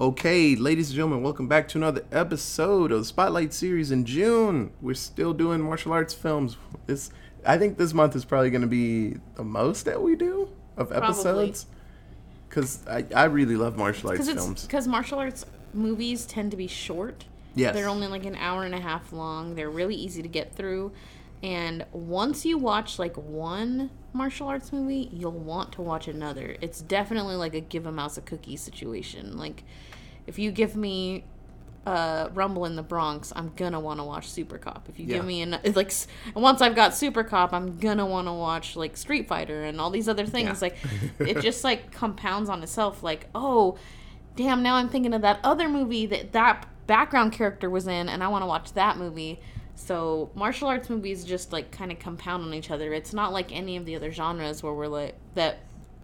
Okay, ladies and gentlemen, welcome back to another episode of the Spotlight series in June. We're still doing martial arts films. This I think this month is probably going to be the most that we do of episodes. Cuz I, I really love martial arts Because films. because martial arts movies tend to be short. Yes. They're only like an hour and a half long. They're really easy to get through. And once you watch like one martial arts movie, you'll want to watch another. It's definitely like a give a mouse a cookie situation. Like if you give me uh, Rumble in the Bronx, I'm gonna want to watch Super Cop. If you Yeah. give me an like once I've got Super Cop, I'm gonna want to watch like Street Fighter and all these other things. Yeah. Like it just like compounds on itself. Like oh, damn! Now I'm thinking of that other movie that that background character was in, and I want to watch that movie. So martial arts movies just like kind of compound on each other. It's not like any of the other genres where we're like that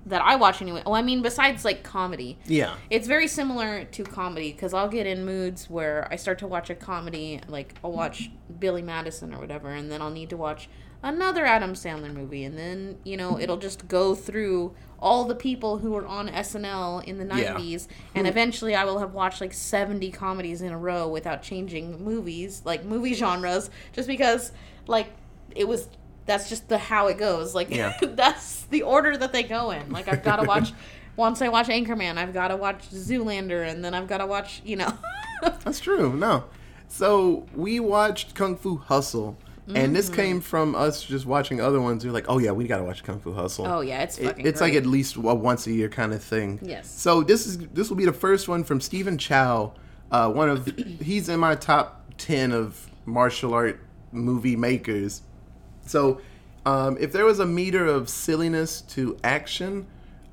that I watch anyway. Oh, I mean, besides like comedy. Yeah. It's very similar to comedy because I'll get in moods where I start to watch a comedy, like I'll watch Billy Madison or whatever, and then I'll need to watch another Adam Sandler movie, and then you know it'll just go through all the people who were on SNL in the Yeah. '90s, and eventually I will have watched like 70 comedies in a row without changing movies, like movie genres, just because like it was. That's just the how it goes. Like Yeah. that's the order that they go in. Like I've got to watch. Once I watch Anchorman, I've got to watch Zoolander, and then I've got to watch, you know. That's true. No. So we watched Kung Fu Hustle. And this Mm-hmm. came from us just watching other ones. We're like, oh yeah, we gotta watch Kung Fu Hustle. oh yeah, it's It- fucking. it's like at least a once a year kind of thing. Yes. So this is this will be the first one from Stephen Chow. Uh, one of he's in my top ten of martial art movie makers. So um, if there was a meter of silliness to action,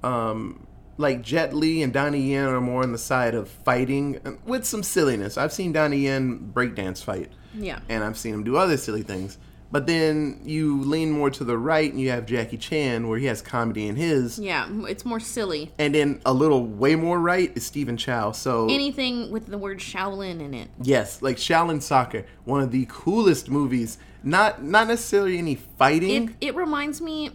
um, like Jet Li and Donnie Yen are more on the side of fighting with some silliness. I've seen Donnie Yen breakdance fight yeah. and I've seen him do other silly things. But then you lean more to the right, and you have Jackie Chan, where he has comedy in his, Yeah, it's more silly. and then a little way more right is Stephen Chow. So Anything with the word Shaolin in it. yes, like Shaolin Soccer, one of the coolest movies. Not not necessarily any fighting. It it reminds me,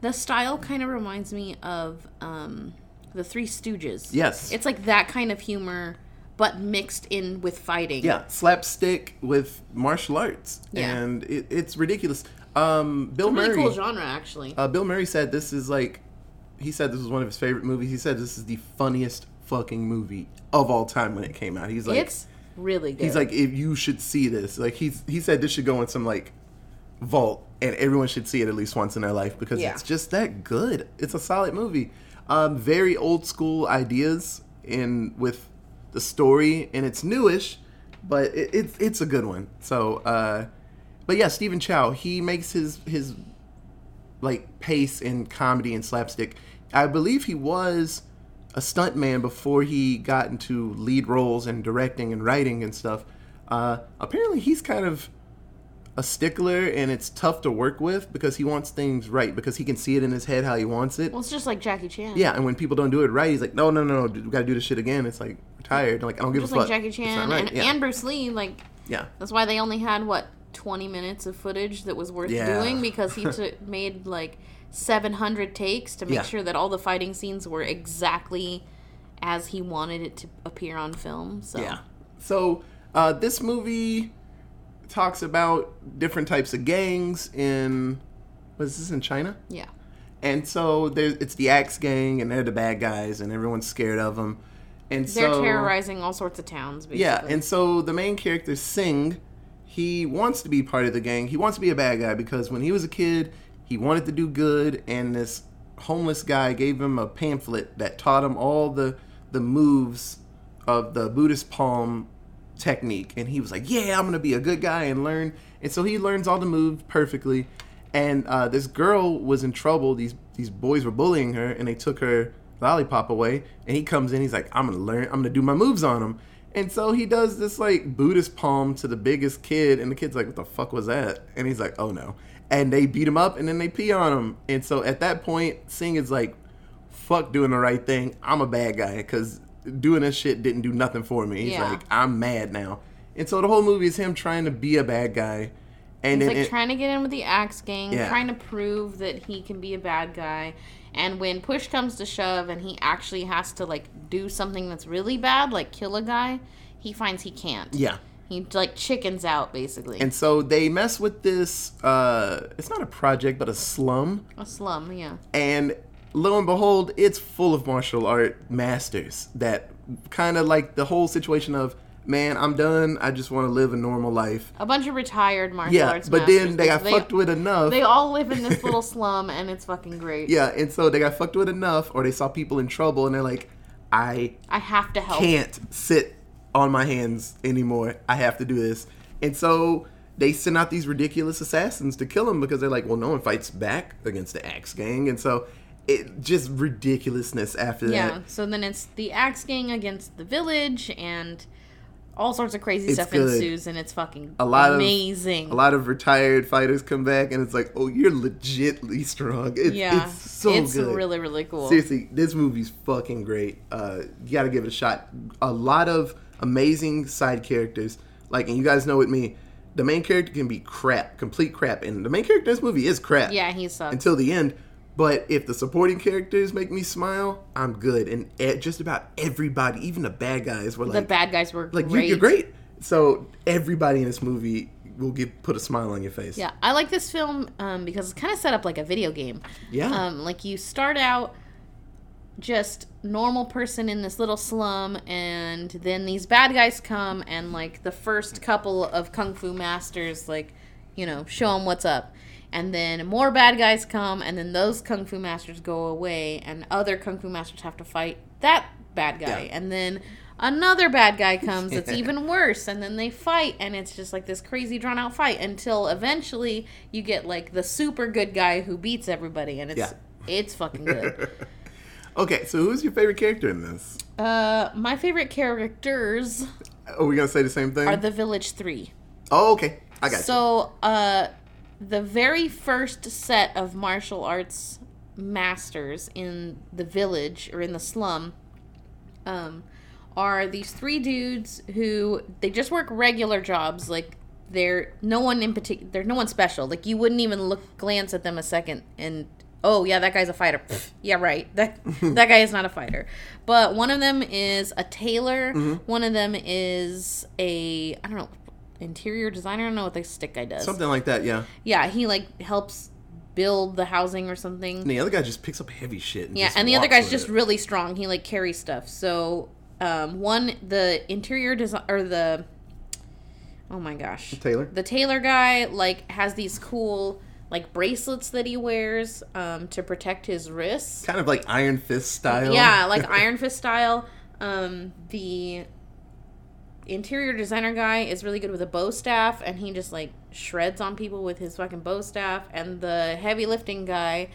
the style kind of reminds me of um, the Three Stooges. Yes. It's like that kind of humor, but mixed in with fighting. yeah, slapstick with martial arts, Yeah. and it, it's ridiculous. Um, Bill Really Murray. cool genre, actually. Uh, Bill Murray said this is like, he said this was one of his favorite movies. He said this is the funniest fucking movie of all time when it came out. He's like, it's really good. he's like, if you should see this. Like he's he said this should go in some like vault, and everyone should see it at least once in their life because Yeah. it's just that good. It's a solid movie. Um, very old school ideas in with the story, and it's newish, but it, it's a good one. So, uh, but yeah, Stephen Chow he makes his his like pace in comedy and slapstick. I believe he was a stuntman before he got into lead roles and directing and writing and stuff. Uh, apparently, he's kind of a stickler, and it's tough to work with because he wants things right because he can see it in his head how he wants it. well, it's just like Jackie Chan. Yeah, and when people don't do it right, he's like, "No, no, no, no, we got to do this shit again." It's like we're tired. Like I don't give Just a fuck. like Jackie Chan right. and, yeah. and Bruce Lee. Like, yeah, That's why they only had what 20 minutes of footage that was worth Yeah. doing because he took made like 700 takes to make Yeah. sure that all the fighting scenes were exactly as he wanted it to appear on film. So Yeah. So uh, this movie talks about different types of gangs in was this in China? yeah. And so there's it's the Axe Gang, and they're the bad guys, and everyone's scared of them. And They're so terrorizing all sorts of towns basically. yeah, and so the main character Sing, he wants to be part of the gang. He wants to be a bad guy because when he was a kid, he wanted to do good, and this homeless guy gave him a pamphlet that taught him all the the moves of the Buddhist palm technique, and he was like, "Yeah, I'm gonna be a good guy and learn." And so he learns all the moves perfectly. And uh, this girl was in trouble. These these boys were bullying her, and they took her lollipop away. And he comes in, he's like, "I'm gonna learn. I'm gonna do my moves on him." And so he does this like Buddhist palm to the biggest kid, and the kid's like, "What the fuck was that?" And he's like, "Oh no!" And they beat him up, and then they pee on him. And so at that point, Sing is like, "Fuck doing the right thing. I'm a bad guy because doing this shit didn't do nothing for me." He's Yeah. like, "I'm mad now." And so the whole movie is him trying to be a bad guy, and He's then like it- trying to get in with the Axe Gang, Yeah. trying to prove that he can be a bad guy. And when push comes to shove and he actually has to like do something that's really bad, like kill a guy, he finds he can't. Yeah. He like chickens out basically. And so they mess with this uh it's not a project but a slum a slum, yeah. and lo and behold it's full of martial art masters that kind of like the whole situation of man, I'm done. I just want to live a normal life. A bunch of retired martial Yeah, arts but then they got fucked with enough. They all live in this little slum and it's fucking great. yeah, and so they got fucked with enough or they saw people in trouble and they're like I I have to help. can't sit on my hands anymore. I have to do this. And so they send out these ridiculous assassins to kill him because they're like, well, no one fights back against the Axe Gang. And so it just ridiculousness after Yeah. that. Yeah. So then it's the Axe Gang against the village and all sorts of crazy It's stuff good. ensues and it's fucking A lot amazing. of a lot of retired fighters come back and it's like, oh, you're legitly strong. It, yeah. it's so it's good. really really cool. Seriously, this movie's fucking great. Uh, you got to give it a shot. A lot of amazing side characters. Like, and you guys know with me, the main character can be crap, complete crap, and the main character in this movie is crap. Yeah, he sucks. Until the end. But if the supporting characters make me smile, I'm good. And just about everybody, even the bad guys, were the like, the bad guys were like you, great. you're great. So everybody in this movie will get put a smile on your face. Yeah, I like this film um, because it's kind of set up like a video game. Yeah. Um, like you start out just normal person in this little slum, and then these bad guys come, and like the first couple of kung fu masters, like you know, show them what's up. And then more bad guys come, and then those kung fu masters go away, and other kung fu masters have to fight that bad guy. Yeah. And then another bad guy comes that's even worse, and then they fight, and it's just like this crazy drawn out fight until eventually you get like the super good guy who beats everybody, and it's Yeah. it's fucking good. Okay, so who's your favorite character in this? uh, my favorite characters Are we gonna say the same thing? are the Village Three. oh, okay. I got you. So, uh, the very first set of martial arts masters in the village or in the slum um, are these three dudes who they just work regular jobs. Like they're no one in particular. They're no one special. Like you wouldn't even look glance at them a second and. Oh yeah, that guy's a fighter. Yeah, right. That that guy is not a fighter. But one of them is a tailor. One of them is a I don't know interior designer. I don't know what the stick guy does. Something like that, yeah. Yeah, he like helps build the housing or something. And the other guy just picks up heavy shit. And Yeah, and the other guy's just it. really strong. He like carries stuff. So, um, one the interior design or the oh my gosh, tailor. the tailor guy like has these cool like bracelets that he wears um, to protect his wrists. Kind of like Iron Fist style. Yeah, like Iron Fist style. Um, the interior designer guy is really good with a bow staff, and he just like shreds on people with his fucking bow staff. And the heavy lifting guy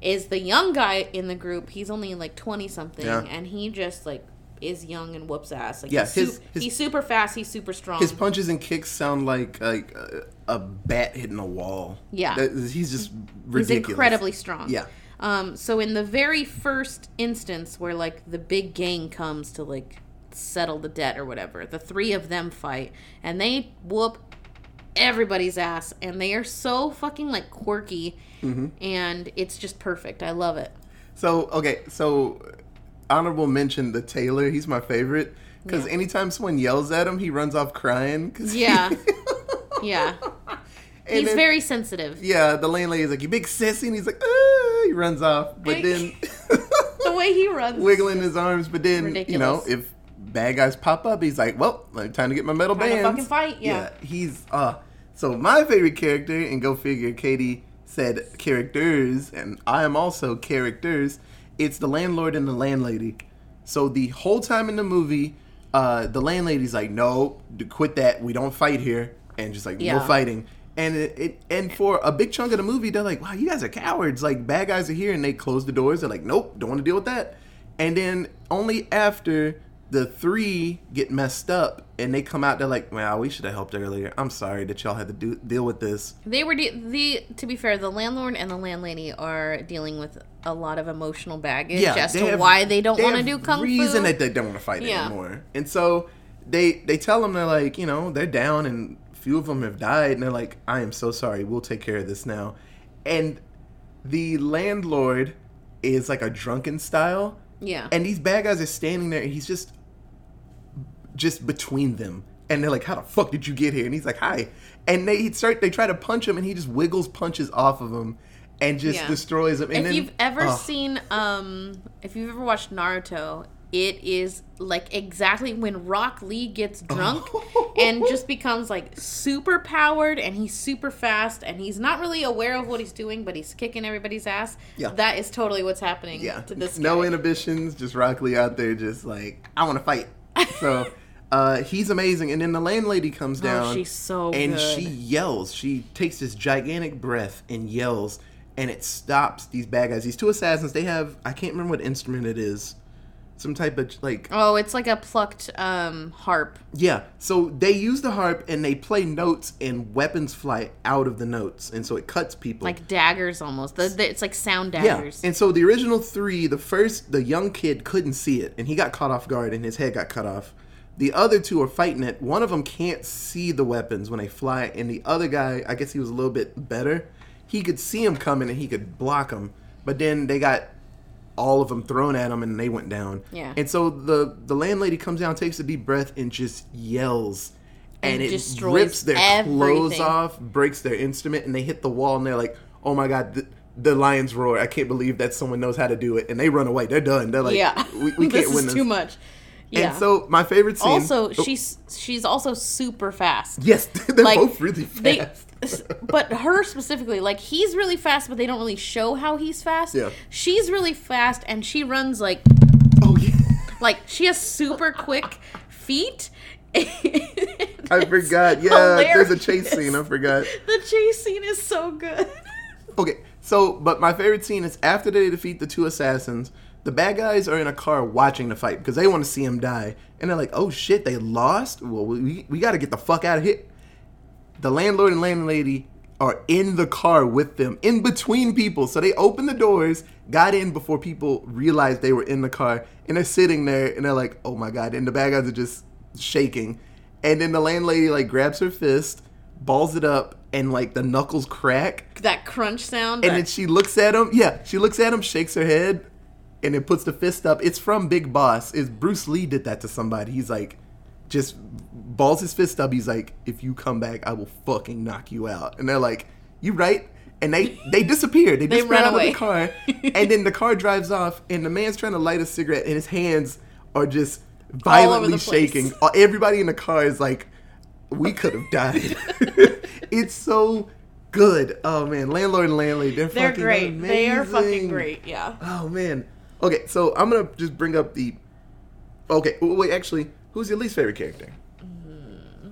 is the young guy in the group. He's only like twenty something, Yeah. and he just like is young and whoops ass. Like Yeah, he's, his- su- his- he's super fast. He's super strong. His punches and kicks sound like like a, a bat hitting a wall. Yeah. He's just ridiculous He's incredibly strong. Yeah. Um, so in the very first instance where like the big gang comes to like settle the debt or whatever, the three of them fight and they whoop everybody's ass and they are so fucking like quirky Mm-hmm. and it's just perfect. I love it. So okay, so honorable mention the tailor. He's my favorite because Yeah. anytime someone yells at him, he runs off crying. 'cause he- Yeah. Yeah. And He's then- very sensitive. Yeah, the landlady's like, "You big sissy," and he's like, ah, he runs off. But I- then The way he runs. wiggling his arms. But then you know, if bad guys pop up, he's like, "Well, like, time to get my metal Time bands." fucking fight, yeah. he's uh. So my favorite character, and go figure, Katie said characters, and I am also characters. It's the landlord and the landlady. So the whole time in the movie, uh, the landlady's like, "No, quit that. We don't fight here," and just like Yeah. no fighting. And it, it and for a big chunk of the movie, they're like, "Wow, you guys are cowards! Like bad guys are here," and they close the doors. They're like, "Nope, don't want to deal with that." And then only after the three get messed up and they come out, they're like, "Wow, we should have helped earlier. I'm sorry that y'all had to do deal with this." They were de- the to be fair, the landlord and the landlady are dealing with a lot of emotional baggage as to have- why they don't want to do kung reason fu. that they don't want to fight Yeah. anymore. And so they they tell them they're like, you know, they're down and a few of them have died, and they're like, "I am so sorry. We'll take care of this now." And the landlord is like a drunken style, Yeah. and these bad guys are standing there, and he's just just between them, and they're like, "How the fuck did you get here?" And he's like, "Hi," and they start they try to punch him, and he just wiggles punches off of him, and just Yeah. destroys him. And if then, you've ever seen um if you've ever watched Naruto, it is like exactly when Rock Lee gets drunk and just becomes like super powered and he's super fast and he's not really aware of what he's doing, but he's kicking everybody's ass. Yeah. That is totally what's happening yeah, to this no guy. inhibitions, just Rock Lee out there, just like I want to fight. So. Uh, he's amazing, and then the landlady comes down. Oh, she's so and good. she yells. She takes this gigantic breath and yells, and it stops these bad guys. These two assassins. They have I can't remember what instrument it is. Some type of like Oh, it's like a plucked um harp. yeah. So they use the harp and they play notes, and weapons fly out of the notes, and so it cuts people. Like daggers almost. The, the, it's like sound daggers. yeah. And so the original three, the first, the young kid couldn't see it, and he got caught off guard, and his head got cut off. The other two are fighting it. One of them can't see the weapons when they fly, and the other guy, I guess he was a little bit better. He could see them coming and he could block them, but then they got all of them thrown at him and they went down. Yeah. And so the the landlady comes down, takes a deep breath, and just yells, and, And it rips their clothes off, breaks their instrument, and they hit the wall, and they're like, "Oh my god!" The, the lions roar. I can't believe that someone knows how to do it, and they run away. They're done. They're like, yeah. we, we can't win is this. too much. Yeah. And so my favorite scene. also, oh, she's she's also super fast. yes, they're like, both really They, fast. but her specifically, like he's really fast, but they don't really show how he's fast. Yeah. She's really fast, and she runs like oh yeah, like she has super quick feet. I forgot. Yeah, there's a chase scene. I forgot. The chase scene is so good. Okay, so but my favorite scene is after they defeat the two assassins. The bad guys are in a car watching the fight because they want to see him die, and they're like, "Oh shit, they lost. Well, we we got to get the fuck out of here." The landlord and landlady are in the car with them, in between people. So they opened the doors, got in before people realized they were in the car, and they're sitting there, and they're like, "Oh my god!" And the bad guys are just shaking, and then the landlady like grabs her fist, balls it up, and like the knuckles crack. That crunch sound. And that- then she looks at him. Yeah, she looks at him, shakes her head, and it puts the fist up. It's from Big Boss. Is Bruce Lee did that to somebody? He's like, just balls his fist up. He's like, if you come back, I will fucking knock you out. And they're like, you right? And they they disappear. They, They run out away. of the car. and then the car drives off, and the man's trying to light a cigarette, and his hands are just violently shaking. Uh, Everybody in the car is like, we could have died. it's so good. Oh man, landlord and landlady, they're, they're fucking great. Amazing. They are fucking great. Yeah. Oh man. Okay, so I'm gonna just bring up the. Okay, wait. Actually, who's your least favorite character?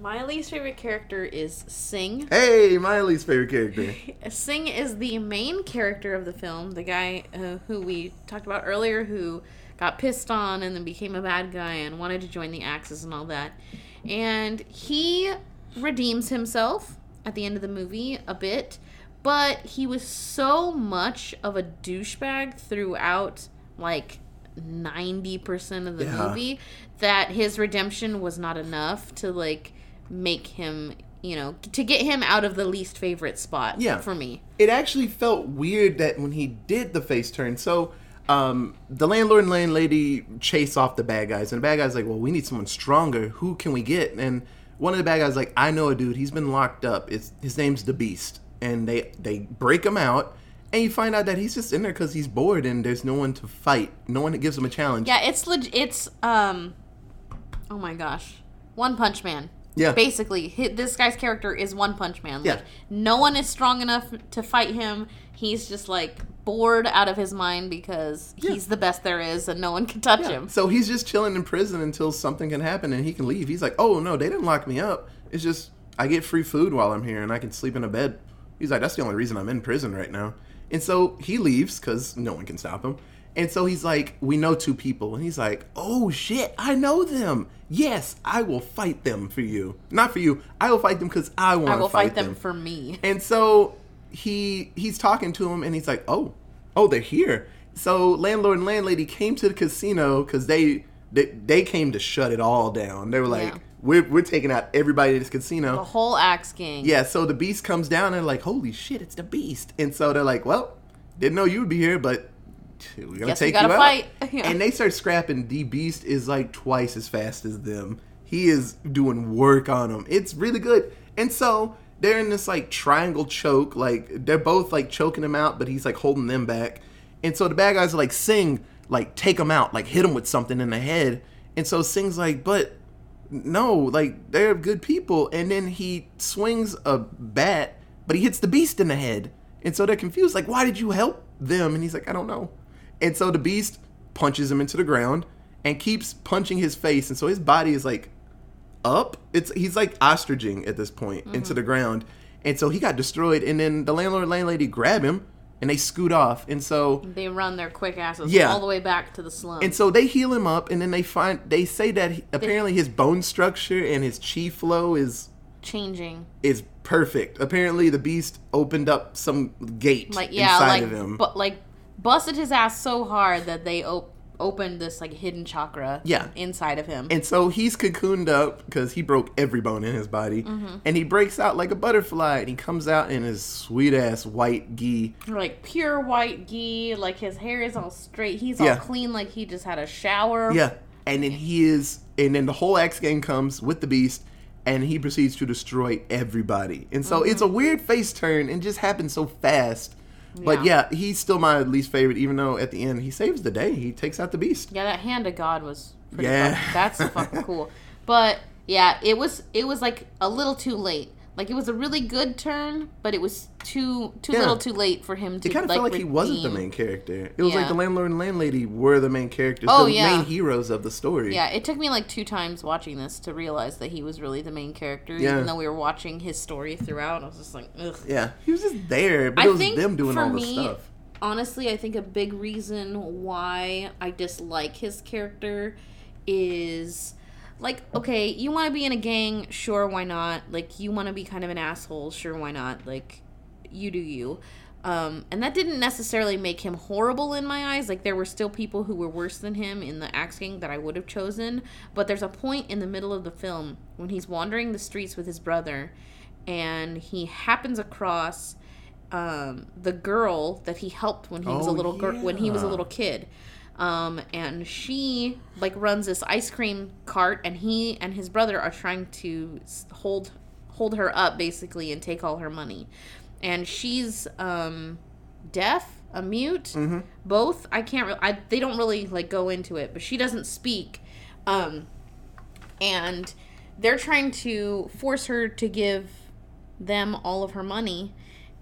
My least favorite character is Sing. Hey, my least favorite character. Sing is the main character of the film, the guy uh, who we talked about earlier, who got pissed on and then became a bad guy and wanted to join the Axis and all that. And he redeems himself at the end of the movie a bit, but he was so much of a douchebag throughout, like. 90% of the Yeah. movie that his redemption was not enough to like make him you know to get him out of the least favorite spot Yeah. for me It actually felt weird that when he did the face turn. So, um, the landlord and landlady chase off the bad guys, and the bad guys like, "Well, we need someone stronger. Who can we get?" And one of the bad guys like, "I know a dude. He's been locked up. It's his name's the Beast." And they they break him out, and you find out that he's just in there because he's bored and there's no one to fight. No one that gives him a challenge. yeah it's leg- it's um oh my gosh one punch man Yeah. basically hi- this guy's character is one punch man like Yeah. no one is strong enough to fight him he's just like bored out of his mind because he's the best there is and no one can touch him So he's just chilling in prison until something can happen and he can leave. He's like, "Oh no, they didn't lock me up. It's just I get free food while I'm here and I can sleep in a bed." He's like, "That's the only reason I'm in prison right now." And so he leaves because no one can stop him. And so he's like, "We know two people," and he's like, "Oh shit, I know them. Yes, I will fight them for you. Not for you. I will fight them because I want i to will fight, fight them them for me and so he he's talking to him and he's like, "Oh, oh, they're here." So landlord and landlady came to the casino because they, they they came to shut it all down. They were like, Yeah. "We're we're taking out everybody at this casino. the whole axe gang Yeah. So the beast comes down and like, "Holy shit, it's the beast!" And so they're like, "Well, didn't know you would be here, but we're gonna Guess we take gotta you out. Yeah. And they start scrapping. The Beast is like twice as fast as them. He is doing work on them. It's really good. And so they're in this like triangle choke. Like they're both like choking him out, but he's like holding them back. And so the bad guys are like, Sing, like take him out, like hit him with something in the head. And so Sing's like, but no, like they're good people. And then he swings a bat, but he hits the beast in the head. And so they're confused, like, why did you help them? And he's like, I don't know. And so the beast punches him into the ground and keeps punching his face. And so his body is like up. It's he's like ostriching at this point into mm-hmm. the ground. And so he got destroyed. And then the landlord and landlady grab him and they scoot off. And so They run their quick asses Yeah. all the way back to the slum. and so they heal him up, and then they find they say that he, apparently his bone structure and his chi flow is changing. is perfect. Apparently, the beast opened up some gate Like yeah, inside like of him. but like busted his ass so hard that they op- opened this like hidden chakra Yeah. inside of him. and so he's cocooned up because he broke every bone in his body, Mm-hmm. and he breaks out like a butterfly, and he comes out in his sweet ass white gi. like pure white gi, like his hair is all straight. He's Yeah. all clean like he just had a shower. Yeah, and then he is, and then the whole Axe gang comes with the beast, and he proceeds to destroy everybody. And so it's a Mm-hmm. weird face turn, and just happens so fast. But yeah, he's still my least favorite, even though at the end he saves the day. He takes out the beast. Yeah, that hand of God was pretty Yeah. fucking, that's fucking cool. But yeah, it was it was like a little too late. Like it was a really good turn, but it was too too Yeah. little too late for him to It kind of like, felt like he wasn't the main character. It was like the landlord and landlady were the main characters, Oh, the yeah. main heroes of the story. Yeah, it took me like two times watching this to realize that he was really the main character. Yeah. Even though we were watching his story throughout, I was just like, ugh. Yeah, he was just there, but I it was them doing all the me, stuff. honestly, I think a big reason why I dislike his character is like, okay, you want to be in a gang, sure, why not? Like, you want to be kind of an asshole, sure, why not? Like, you do you. Um, and that didn't necessarily make him horrible in my eyes. Like, there were still people who were worse than him in the Axe Gang that I would have chosen. But there's a point in the middle of the film when he's wandering the streets with his brother and he happens across um, the girl that he helped when he was a Oh, little girl when he was a little kid um, and she like runs this ice cream cart and he and his brother are trying to hold hold her up basically and take all her money. And she's um, deaf a mute. Mm-hmm. both i can't re- I, they don't really like go into it but she doesn't speak. Um, and they're trying to force her to give them all of her money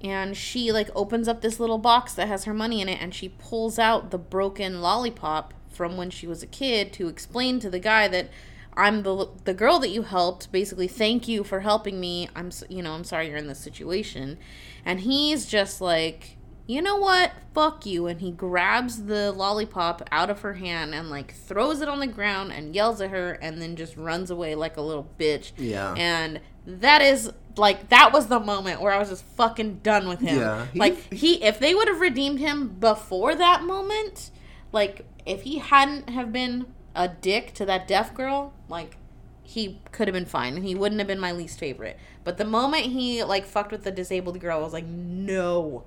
and she like opens up this little box that has her money in it and she pulls out the broken lollipop from when she was a kid to explain to the guy that I'm the the girl that you helped. Basically thank you for helping me. I'm you know I'm sorry you're in this situation. And he's just like you know what? Fuck you. And he grabs the lollipop out of her hand and like throws it on the ground and yells at her and then just runs away like a little bitch. Yeah. and that is like that was the moment where I was just fucking done with him. Yeah, he- like he if they would have redeemed him before that moment, like if he hadn't have been a dick to that deaf girl, like he could have been fine and he wouldn't have been my least favorite. But the moment he like fucked with the disabled girl, I was like, "No.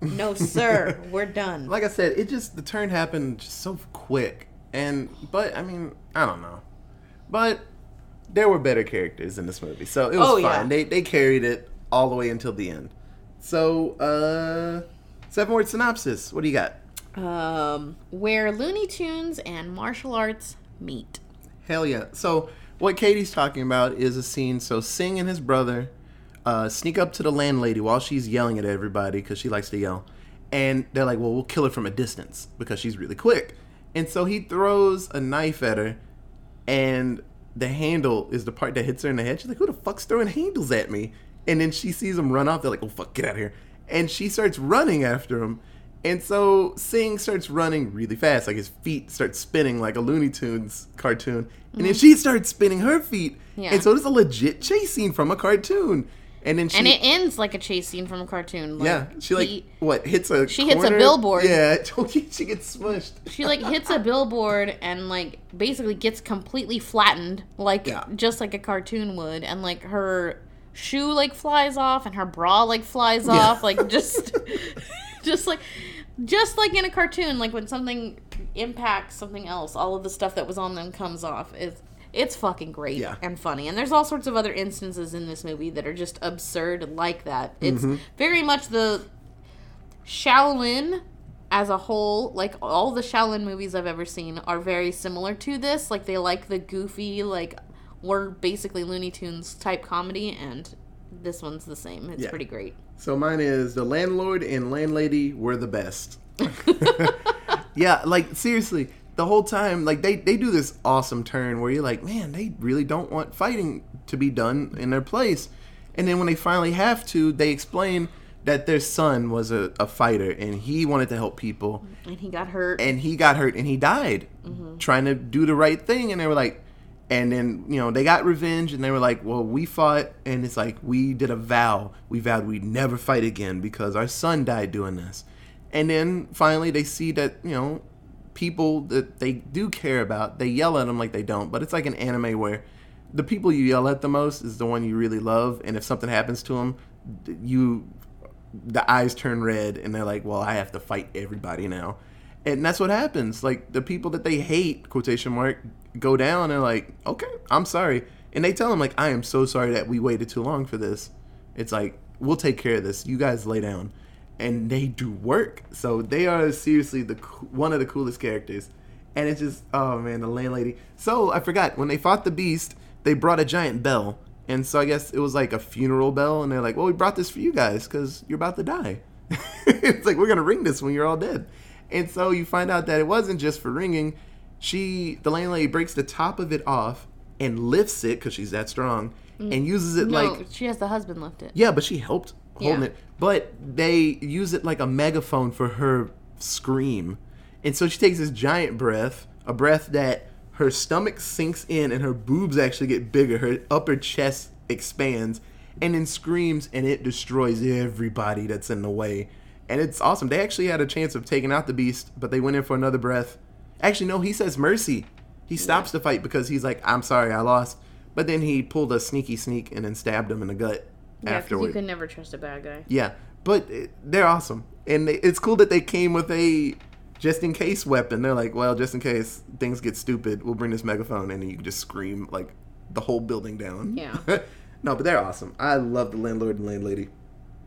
No, sir. We're done." Like I said, it just the turn happened just so quick, and but I mean, I don't know, but there were better characters in this movie, so it was Oh, fine. yeah. They they carried it all the way until the end. So, uh, seven word synopsis. What do you got? Um, where Looney Tunes and martial arts meet. Hell yeah. So what Katie's talking about is a scene. So Sing and his brother uh, sneak up to the landlady while she's yelling at everybody because she likes to yell, and they're like, "Well, we'll kill her from a distance because she's really quick." And so he throws a knife at her, and the handle is the part that hits her in the head. She's like, "Who the fuck's throwing handles at me?" And then she sees him run off. They're like, "Oh fuck, get out of here!" And she starts running after him. And so Sing starts running really fast, like his feet start spinning like a Looney Tunes cartoon. And then she starts spinning her feet. Mm-hmm. Yeah. And so it's a legit chase scene from a cartoon. And then she And it ends like a chase scene from a cartoon. Like, Yeah. She like he- what hits a She hits a billboard. Yeah, she gets smushed. she like hits a billboard and like basically gets completely flattened like Yeah. just like a cartoon would and like her shoe like flies off and her bra like flies off like just just like just like in a cartoon, like when something impacts something else, all of the stuff that was on them comes off. It's it's fucking great Yeah. and funny. And there's all sorts of other instances in this movie that are just absurd like that. It's mm-hmm. very much the Shaolin as a whole, like all the Shaolin movies I've ever seen are very similar to this. Like they like the goofy, like we're basically Looney Tunes type comedy and this one's the same. It's Yeah. pretty great. So mine is the landlord and landlady were the best. yeah, like seriously, the whole time, like they they do this awesome turn where you're like, man, they really don't want fighting to be done in their place, and then when they finally have to, they explain that their son was a, a fighter and he wanted to help people, And he got hurt. and he got hurt and he died mm-hmm. trying to do the right thing. And they were like and then you know they got revenge and they were like well we fought. And it's like we did a vow. We vowed we'd never fight again because our son died doing this. And then finally they see that you know people that they do care about they yell at them like they don't but it's like an anime where the people you yell at the most is the one you really love and if something happens to them you the eyes turn red and they're like, well, I have to fight everybody now. And that's what happens. Like the people that they hate, quotation mark, go down and like, okay, I'm sorry. And they tell them like, I am so sorry that we waited too long for this. It's like, we'll take care of this. You guys lay down. And they do work. So they are seriously the one of the coolest characters. And it's just, oh man, the landlady. So I forgot when they fought the beast, they brought a giant bell. And so I guess it was like a funeral bell, and they're like, "Well, we brought this for you guys because you're about to die." it's like we're gonna ring this when you're all dead. And so you find out that it wasn't just for ringing. She, the landlady, breaks the top of it off and lifts it because she's that strong, and mm. uses it no, like she has the husband lift it. yeah, but she helped holding Yeah. it. But they use it like a megaphone for her scream. And so she takes this giant breath, a breath that her stomach sinks in and her boobs actually get bigger. Her upper chest expands and then screams and it destroys everybody that's in the way. And it's awesome. They actually had a chance of taking out the beast, but they went in for another breath. Actually, no, he says mercy. He stops the fight because he's like, I'm sorry, I lost. But then he pulled a sneaky sneak and then stabbed him in the gut Yeah, afterward. you can never trust a bad guy. Yeah, but it- they're awesome, and they, it's cool that they came with a just in case weapon. They're like, well, just in case things get stupid, we'll bring this megaphone, and you can just scream like the whole building down. Yeah. no, but they're awesome. I love the landlord and landlady.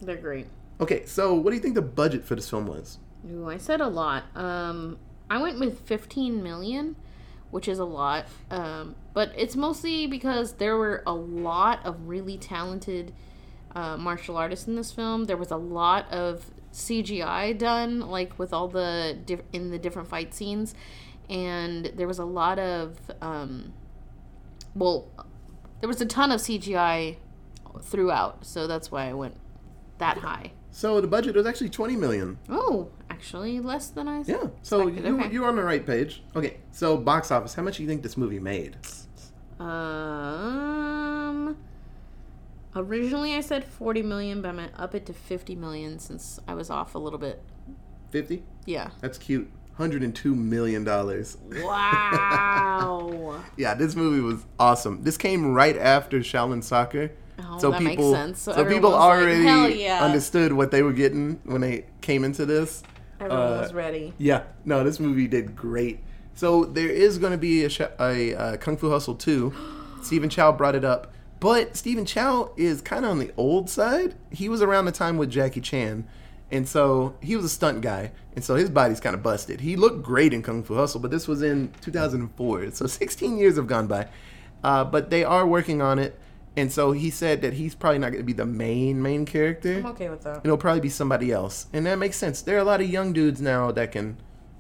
They're great. Okay, so what do you think the budget for this film was? Ooh, I said a lot. Um, I went with 15 million, which is a lot. Um, but it's mostly because there were a lot of really talented uh, martial artists in this film. There was a lot of CGI done, like with all the diff- in the different fight scenes, and there was a lot of um, well, there was a ton of CGI throughout, so that's why I went that high. So the budget was actually twenty million. Oh, actually, less than I Yeah. So expected. you Okay. you're on the right page. Okay. So box office, how much do you think this movie made? Um, originally I said 40 million, but I'm up it to 50 million since I was off a little bit. Fifty. Yeah. That's cute. Hundred and two million dollars. Wow. Yeah, this movie was awesome. This came right after Shaolin Soccer. Oh, that makes sense. So So, people like, already "Hell yeah." understood what they were getting when they came into this. Everyone Uh, was ready. Yeah, no, this movie did great. So there is going to be a, sh- a uh, Kung Fu Hustle 2. Stephen Chow brought it up. But Stephen Chow is kind of on the old side. He was around the time with Jackie Chan. And so he was a stunt guy. And so his body's kind of busted. He looked great in Kung Fu Hustle, but this was in 2004. So 16 years have gone by. Uh, but they are working on it. And so he said that he's probably not going to be the main, main character I'm okay with that. it'll probably be somebody else. And that makes sense. There are a lot of young dudes now that can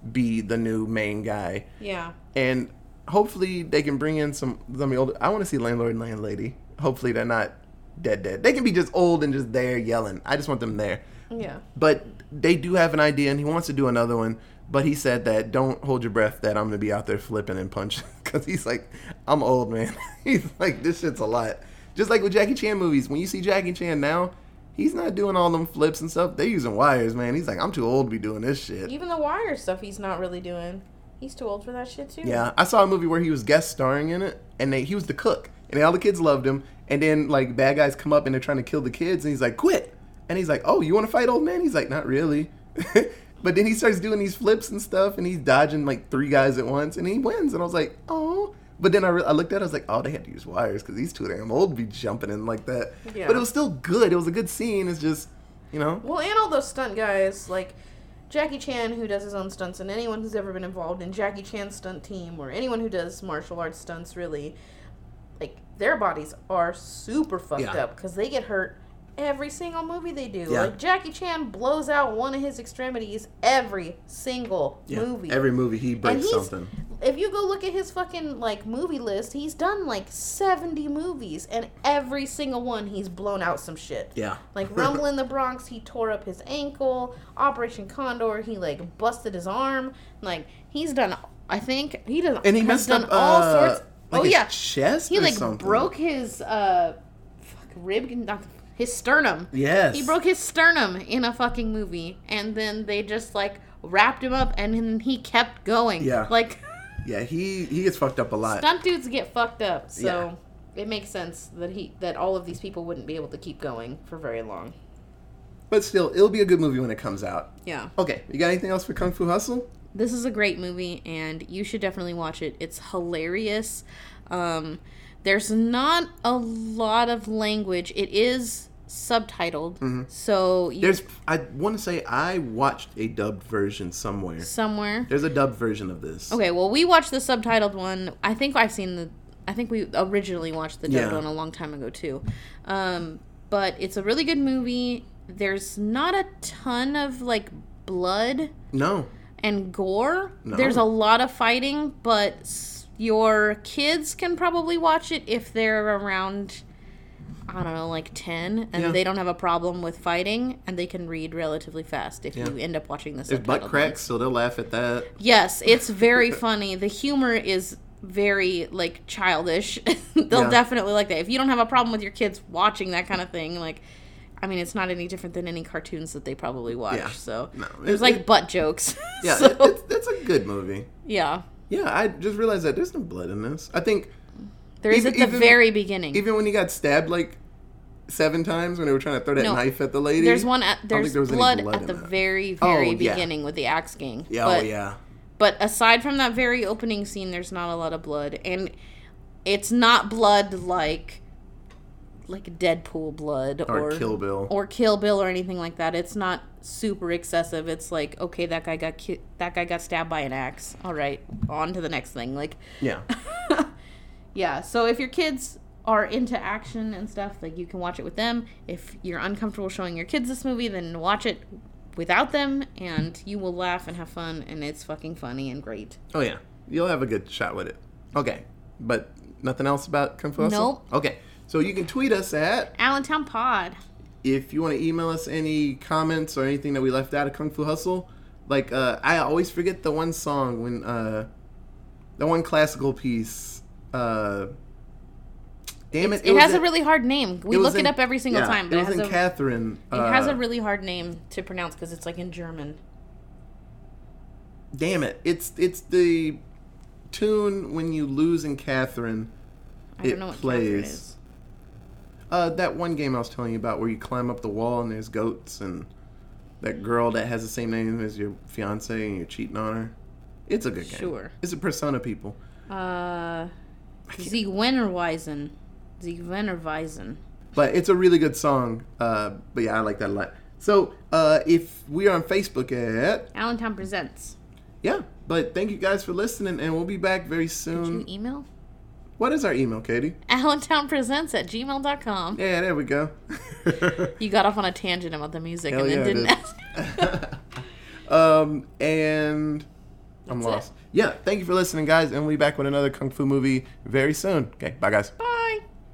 be the new main guy. Yeah. And hopefully they can bring in some some older I want to see landlord and landlady. Hopefully they're not dead dead. They can be just old and just there yelling. I just want them there. Yeah. But they do have an idea and he wants to do another one. But he said that don't hold your breath that I'm gonna be out there flipping and punching because he's like I'm old man. he's like this shit's a lot. Just like with Jackie Chan movies, when you see Jackie Chan now, he's not doing all them flips and stuff. They're using wires, man. He's like I'm too old to be doing this shit. Even the wire stuff he's not really doing. He's too old for that shit too. Yeah, I saw a movie where he was guest starring in it, and they, he was the cook, and all the kids loved him. And then like bad guys come up and they're trying to kill the kids, and he's like, "Quit!" And he's like, "Oh, you want to fight, old man?" He's like, "Not really." But then he starts doing these flips and stuff, and he's dodging like three guys at once, and he wins. And I was like, oh. But then I, re- I looked at it, I was like, oh, they had to use wires because these two damn old be jumping in like that. Yeah. But it was still good. It was a good scene. It's just, you know, Well, and all those stunt guys, like Jackie Chan, who does his own stunts, and anyone who's ever been involved in Jackie Chan's stunt team, or anyone who does martial arts stunts, really, like their bodies are super fucked Yeah. up because they get hurt every single movie they do. Yeah. Like Jackie Chan blows out one of his extremities every single yeah, movie. every movie he breaks something. If you go look at his fucking like movie list, he's done like 70 movies and every single one he's blown out some shit. Yeah. Like Rumble in the Bronx, he tore up his ankle. Operation Condor, he like busted his arm. Like he's done I think he does And he messed done up all uh, sorts like Oh yeah. chest He like something. broke his uh fuck, rib not his sternum. Yes. He broke his sternum in a fucking movie, and then they just like wrapped him up, and then he kept going. Yeah. like Yeah, he he gets fucked up a lot. stunt dudes get fucked up, so Yeah. it makes sense that he that all of these people wouldn't be able to keep going for very long. But still, it'll be a good movie when it comes out. Yeah, Okay, you got anything else for Kung Fu Hustle? This is a great movie, and you should definitely watch it. It's hilarious. Um, there's not a lot of language. It is subtitled, so you, There's, I want to say I watched a dubbed version somewhere. somewhere. There's a dubbed version of this. Okay, well, we watched the subtitled one. I think I've seen the. I think we originally watched the dubbed Yeah. one a long time ago too. Um, but it's a really good movie. There's not a ton of like blood No. And gore. No. There's a lot of fighting, but your kids can probably watch it if they're around. I don't know, like 10, and Yeah. they don't have a problem with fighting, and they can read relatively fast if Yeah. you end up watching this. Subtitled butt cracks, so they'll laugh at that. Yes, it's very funny. The humor is very like childish. They'll Yeah. definitely like that. If you don't have a problem with your kids watching that kind of thing, like I mean, it's not any different than any cartoons that they probably watch. Yeah. So No, it- like it- butt jokes. Yeah, So, it, it's, it's a good movie. yeah. Yeah, I just realized that there's no blood in this. I think There is Even- at the even- very beginning. even when he got stabbed like seven times when they were trying to throw that No. knife at the lady. there's one at there's there was blood, blood at the that. very Oh, very yeah. beginning with the axe gang. Yeah, oh, but, oh yeah. But aside from that very opening scene, there's not a lot of blood, and it's not blood like like Deadpool blood Or, or, Kill Bill. or Kill Bill or anything like that. It's not super excessive. It's like okay, that guy got ki- that guy got stabbed by an axe. All right, on to the next thing. Like yeah. yeah. So if your kids are into action and stuff, like you can watch it with them. If you're uncomfortable showing your kids this movie, then watch it without them, and you will laugh and have fun, and it's fucking funny and great. Oh yeah. You'll have a good shot with it. Okay. But nothing else about Kung Fu Hustle? Nope. Okay. So you can tweet us at Allentown Pod. if you want to email us any comments or anything that we left out of Kung Fu Hustle. Like uh, I always forget the one song when uh, the one classical piece. Uh, damn it! It, was has a in- really hard name. We it look it up every single yeah, time, but it it, has in a Catherine. it has uh, a really hard name to pronounce because it's like in German. damn it! It's it's the tune when you lose in Catherine. I It don't know what plays. Uh, that one game I was telling you about where you climb up the wall and there's goats and that girl that has the same name as your fiance and you're cheating on her. It's a good game. Sure. It's a Persona people. Uh, Zigeunerweisen. Zigeunerweisen. But it's a really good song. Uh, but yeah, I like that a lot. So uh, if we're on Facebook at Allentown Presents. yeah, but thank you guys for listening and we'll be back very soon. Did you email? What is our email, Katie? AllentownPresents at gmail.com. Yeah, there we go. You got off on a tangent about the music Hell and then yeah, didn't ask. um, and I'm That's it. lost. Yeah, thank you for listening, guys, and we'll be back with another kung fu movie very soon. Okay, bye, guys. Bye.